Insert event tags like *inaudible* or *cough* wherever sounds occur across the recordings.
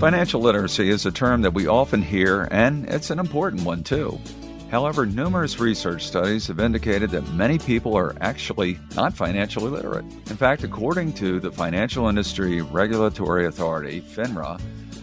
Financial literacy is a term that we often hear, and it's an important one too. However, numerous research studies have indicated that many people are actually not financially literate. In fact, according to the Financial Industry Regulatory Authority, FINRA,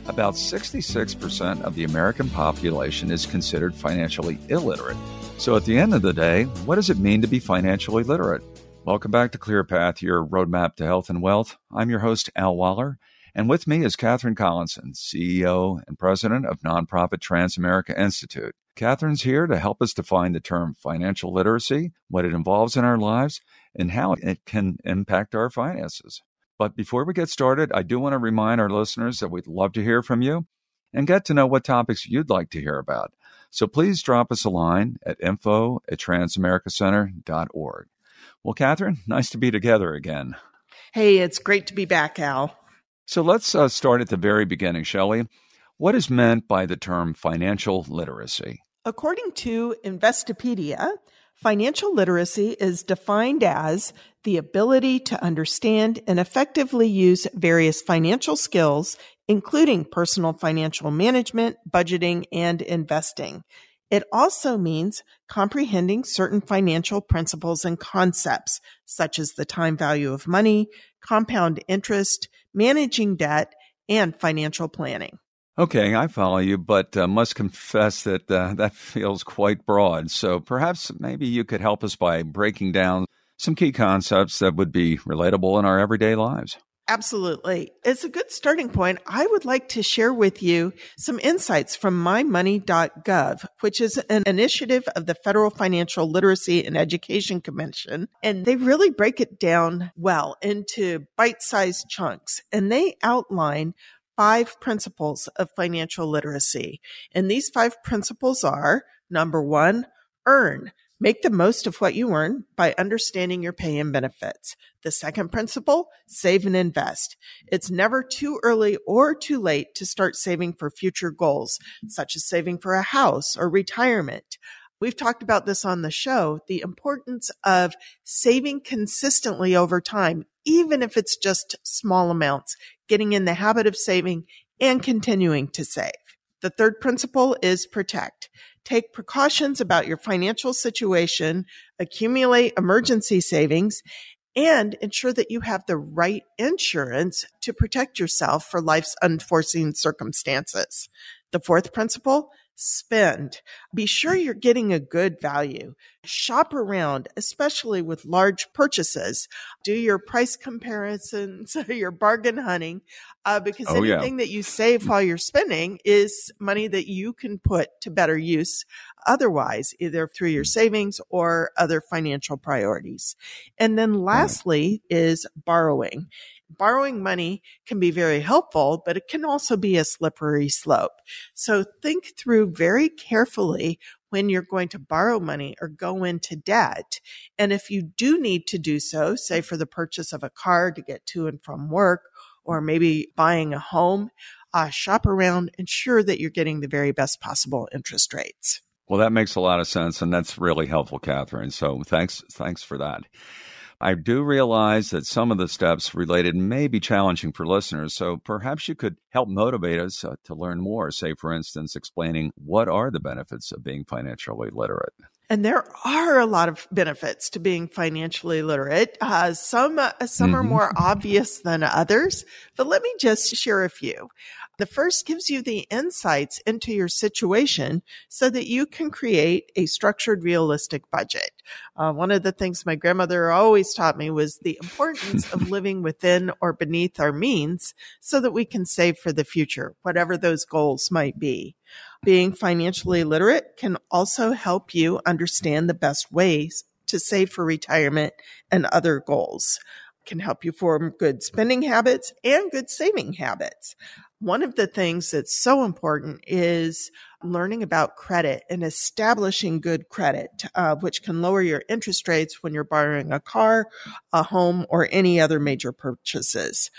about 66% of the American population is considered financially illiterate. So, at the end of the day, what does it mean to be financially literate? Welcome back to ClearPath, your roadmap to health and wealth. I'm your host, Al Waller, and with me is Catherine Collinson, CEO and president of nonprofit Transamerica Institute. Catherine's here to help us define the term financial literacy, what it involves in our lives, and how it can impact our finances. But before we get started, I do want to remind our listeners that we'd love to hear from you and get to know what topics you'd like to hear about. So please drop us a line at info at transamericacenter.org. Well, Catherine, nice to be together again. Hey, it's great to be back, Al. So let's uh, start at the very beginning, shall we? What is meant by the term financial literacy? According to Investopedia, financial literacy is defined as the ability to understand and effectively use various financial skills, including personal financial management, budgeting, and investing. It also means comprehending certain financial principles and concepts, such as the time value of money, compound interest, managing debt, and financial planning. Okay, I follow you, but uh, must confess that uh, *laughs* that feels quite broad. So perhaps maybe you could help us by breaking down some key concepts that would be relatable in our everyday lives. Absolutely. It's a good starting point. I would like to share with you some insights from mymoney.gov, which is an initiative of the Federal Financial Literacy and Education Commission. And they really break it down well into bite sized chunks and they outline five principles of financial literacy. And these five principles are number one, earn. Make the most of what you earn by understanding your pay and benefits. The second principle, save and invest. It's never too early or too late to start saving for future goals, such as saving for a house or retirement. We've talked about this on the show, the importance of saving consistently over time, even if it's just small amounts, getting in the habit of saving and continuing to save. The third principle is protect. Take precautions about your financial situation, accumulate emergency savings, and ensure that you have the right insurance to protect yourself for life's unforeseen circumstances. The fourth principle, spend. Be sure you're getting a good value. Shop around, especially with large purchases. Do your price comparisons, *laughs* your bargain hunting, uh, because oh, anything yeah. that you save while you're spending is money that you can put to better use otherwise, either through your savings or other financial priorities. And then lastly is borrowing borrowing money can be very helpful, but it can also be a slippery slope. So think through very carefully when you're going to borrow money or go into debt. And if you do need to do so, say for the purchase of a car to get to and from work, or maybe buying a home, uh, shop around, ensure that you're getting the very best possible interest rates. Well, that makes a lot of sense, and that's really helpful, Catherine. So thanks, thanks for that. I do realize that some of the steps related may be challenging for listeners, so perhaps you could help motivate us uh, to learn more. Say, for instance, explaining what are the benefits of being financially literate. And there are a lot of benefits to being financially literate. Uh, some uh, some mm-hmm. are more obvious than others, but let me just share a few. The first gives you the insights into your situation so that you can create a structured, realistic budget. Uh, one of the things my grandmother always taught me was the importance of *laughs* living within or beneath our means so that we can save for the future, whatever those goals might be. Being financially literate can also help you understand the best ways to save for retirement and other goals can help you form good spending habits and good saving habits. One of the things that's so important is learning about credit and establishing good credit, uh, which can lower your interest rates when you're borrowing a car, a home, or any other major purchases.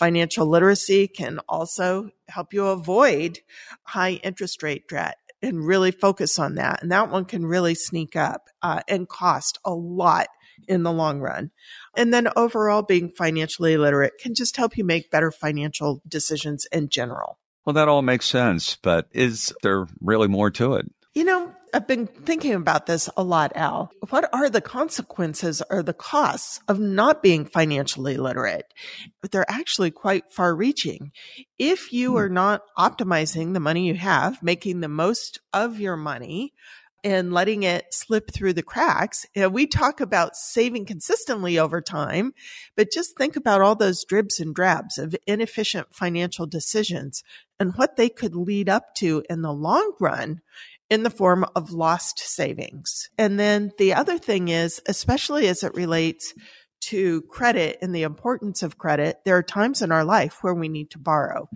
Financial literacy can also help you avoid high interest rate debt and really focus on that. And that one can really sneak up uh, and cost a lot in the long run. And then overall being financially literate can just help you make better financial decisions in general. Well, that all makes sense, but is there really more to it? You know, I've been thinking about this a lot, Al. What are the consequences or the costs of not being financially literate? But They're actually quite far reaching. If you hmm. are not optimizing the money you have, making the most of your money, and letting it slip through the cracks. We talk about saving consistently over time, but just think about all those dribs and drabs of inefficient financial decisions and what they could lead up to in the long run in the form of lost savings. And then the other thing is, especially as it relates to credit and the importance of credit, there are times in our life where we need to borrow.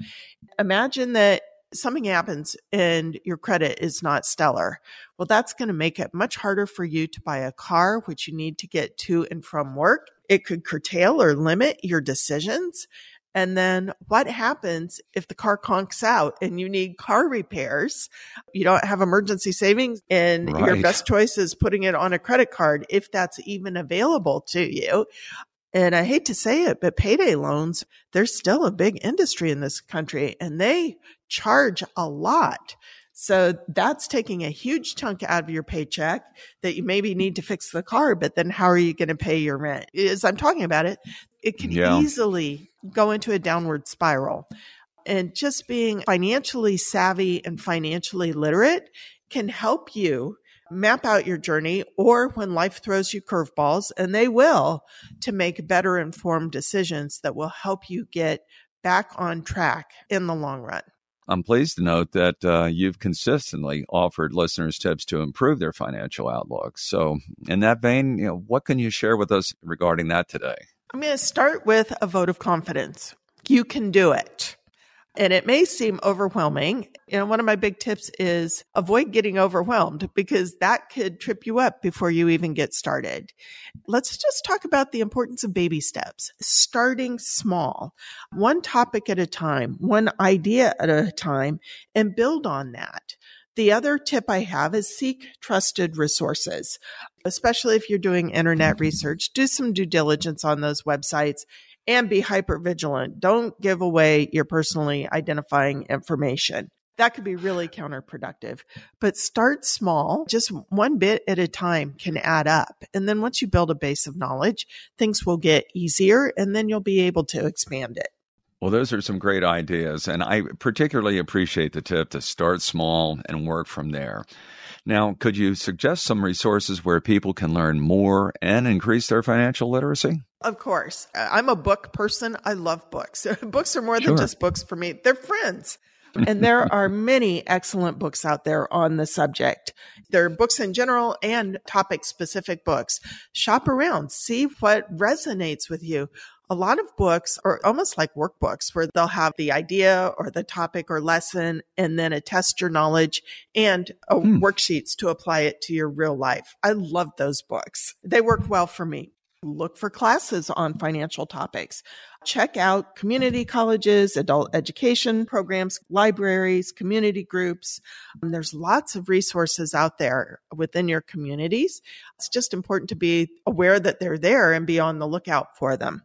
Imagine that something happens and your credit is not stellar. Well, that's going to make it much harder for you to buy a car, which you need to get to and from work. It could curtail or limit your decisions. And then what happens if the car conks out and you need car repairs? You don't have emergency savings and right. your best choice is putting it on a credit card if that's even available to you. And I hate to say it, but payday loans, they're still a big industry in this country and they charge a lot. So that's taking a huge chunk out of your paycheck that you maybe need to fix the car, but then how are you going to pay your rent? As I'm talking about it, it can yeah. easily go into a downward spiral. And just being financially savvy and financially literate can help you map out your journey or when life throws you curveballs, and they will, to make better informed decisions that will help you get back on track in the long run. I'm pleased to note that uh, you've consistently offered listeners tips to improve their financial outlook. So, in that vein, you know, what can you share with us regarding that today? I'm going to start with a vote of confidence. You can do it. And it may seem overwhelming. You know, one of my big tips is avoid getting overwhelmed because that could trip you up before you even get started. Let's just talk about the importance of baby steps, starting small, one topic at a time, one idea at a time, and build on that. The other tip I have is seek trusted resources, especially if you're doing internet research. Do some due diligence on those websites and be hyper vigilant. Don't give away your personally identifying information. That could be really counterproductive. But start small, just one bit at a time can add up. And then once you build a base of knowledge, things will get easier and then you'll be able to expand it. Well, those are some great ideas. And I particularly appreciate the tip to start small and work from there. Now, could you suggest some resources where people can learn more and increase their financial literacy? Of course. Uh, I'm a book person. I love books. *laughs* books are more sure. than just books for me, they're friends. *laughs* and there are many excellent books out there on the subject. There are books in general and topic specific books. Shop around, see what resonates with you a lot of books are almost like workbooks where they'll have the idea or the topic or lesson and then a test your knowledge and hmm. worksheets to apply it to your real life. I love those books. They work well for me. Look for classes on financial topics. Check out community colleges, adult education programs, libraries, community groups. Um, there's lots of resources out there within your communities. It's just important to be aware that they're there and be on the lookout for them.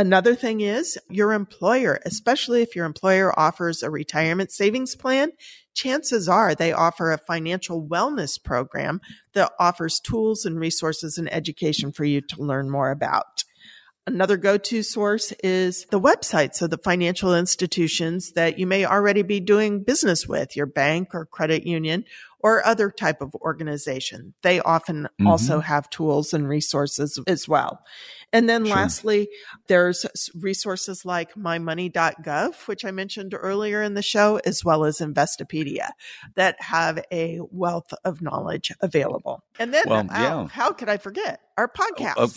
Another thing is your employer, especially if your employer offers a retirement savings plan, chances are they offer a financial wellness program that offers tools and resources and education for you to learn more about. Another go-to source is the websites of the financial institutions that you may already be doing business with, your bank or credit union or other type of organization. They often mm-hmm. also have tools and resources as well. And then sure. lastly, there's resources like mymoney.gov, which I mentioned earlier in the show, as well as Investopedia that have a wealth of knowledge available. And then well, yeah. how could I forget our podcast? Oh,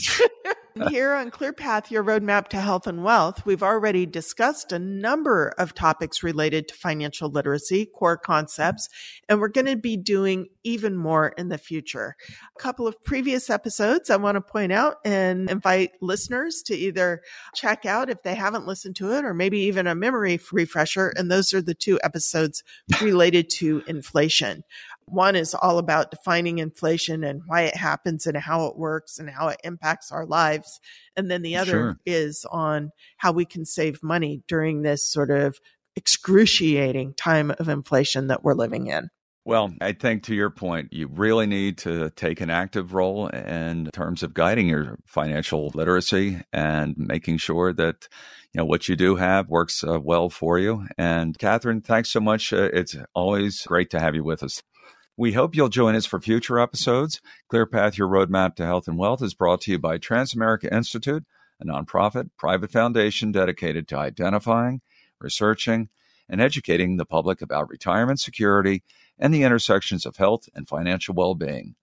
oh. *laughs* Here on ClearPath, your roadmap to health and wealth, we've already discussed a number of topics related to financial literacy, core concepts, and we're going to be doing even more in the future. A couple of previous episodes I want to point out and invite listeners to either check out if they haven't listened to it or maybe even a memory refresher. And those are the two episodes related to inflation. One is all about defining inflation and why it happens and how it works and how it impacts our lives. And then the other sure. is on how we can save money during this sort of excruciating time of inflation that we're living in. Well, I think to your point, you really need to take an active role in terms of guiding your financial literacy and making sure that you know what you do have works uh, well for you. And Catherine, thanks so much. Uh, it's always great to have you with us. We hope you'll join us for future episodes. ClearPath, your roadmap to health and wealth, is brought to you by Transamerica Institute, a nonprofit private foundation dedicated to identifying, researching, and educating the public about retirement security and the intersections of health and financial well being.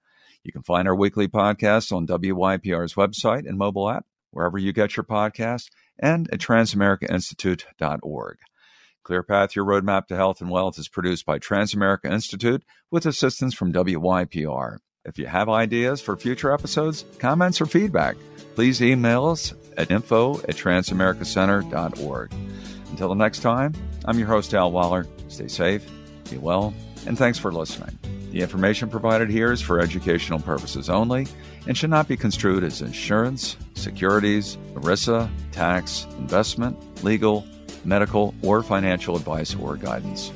You can find our weekly podcast on WYPR's website and mobile app, wherever you get your podcast, and at transamericainstitute.org. ClearPath, your roadmap to health and wealth, is produced by Transamerica Institute with assistance from WYPR. If you have ideas for future episodes, comments, or feedback, please email us at info at transamericacenter.org. Until the next time, I'm your host, Al Waller. Stay safe, be well, and thanks for listening. The information provided here is for educational purposes only and should not be construed as insurance, securities, ERISA, tax, investment, legal, medical, or financial advice or guidance.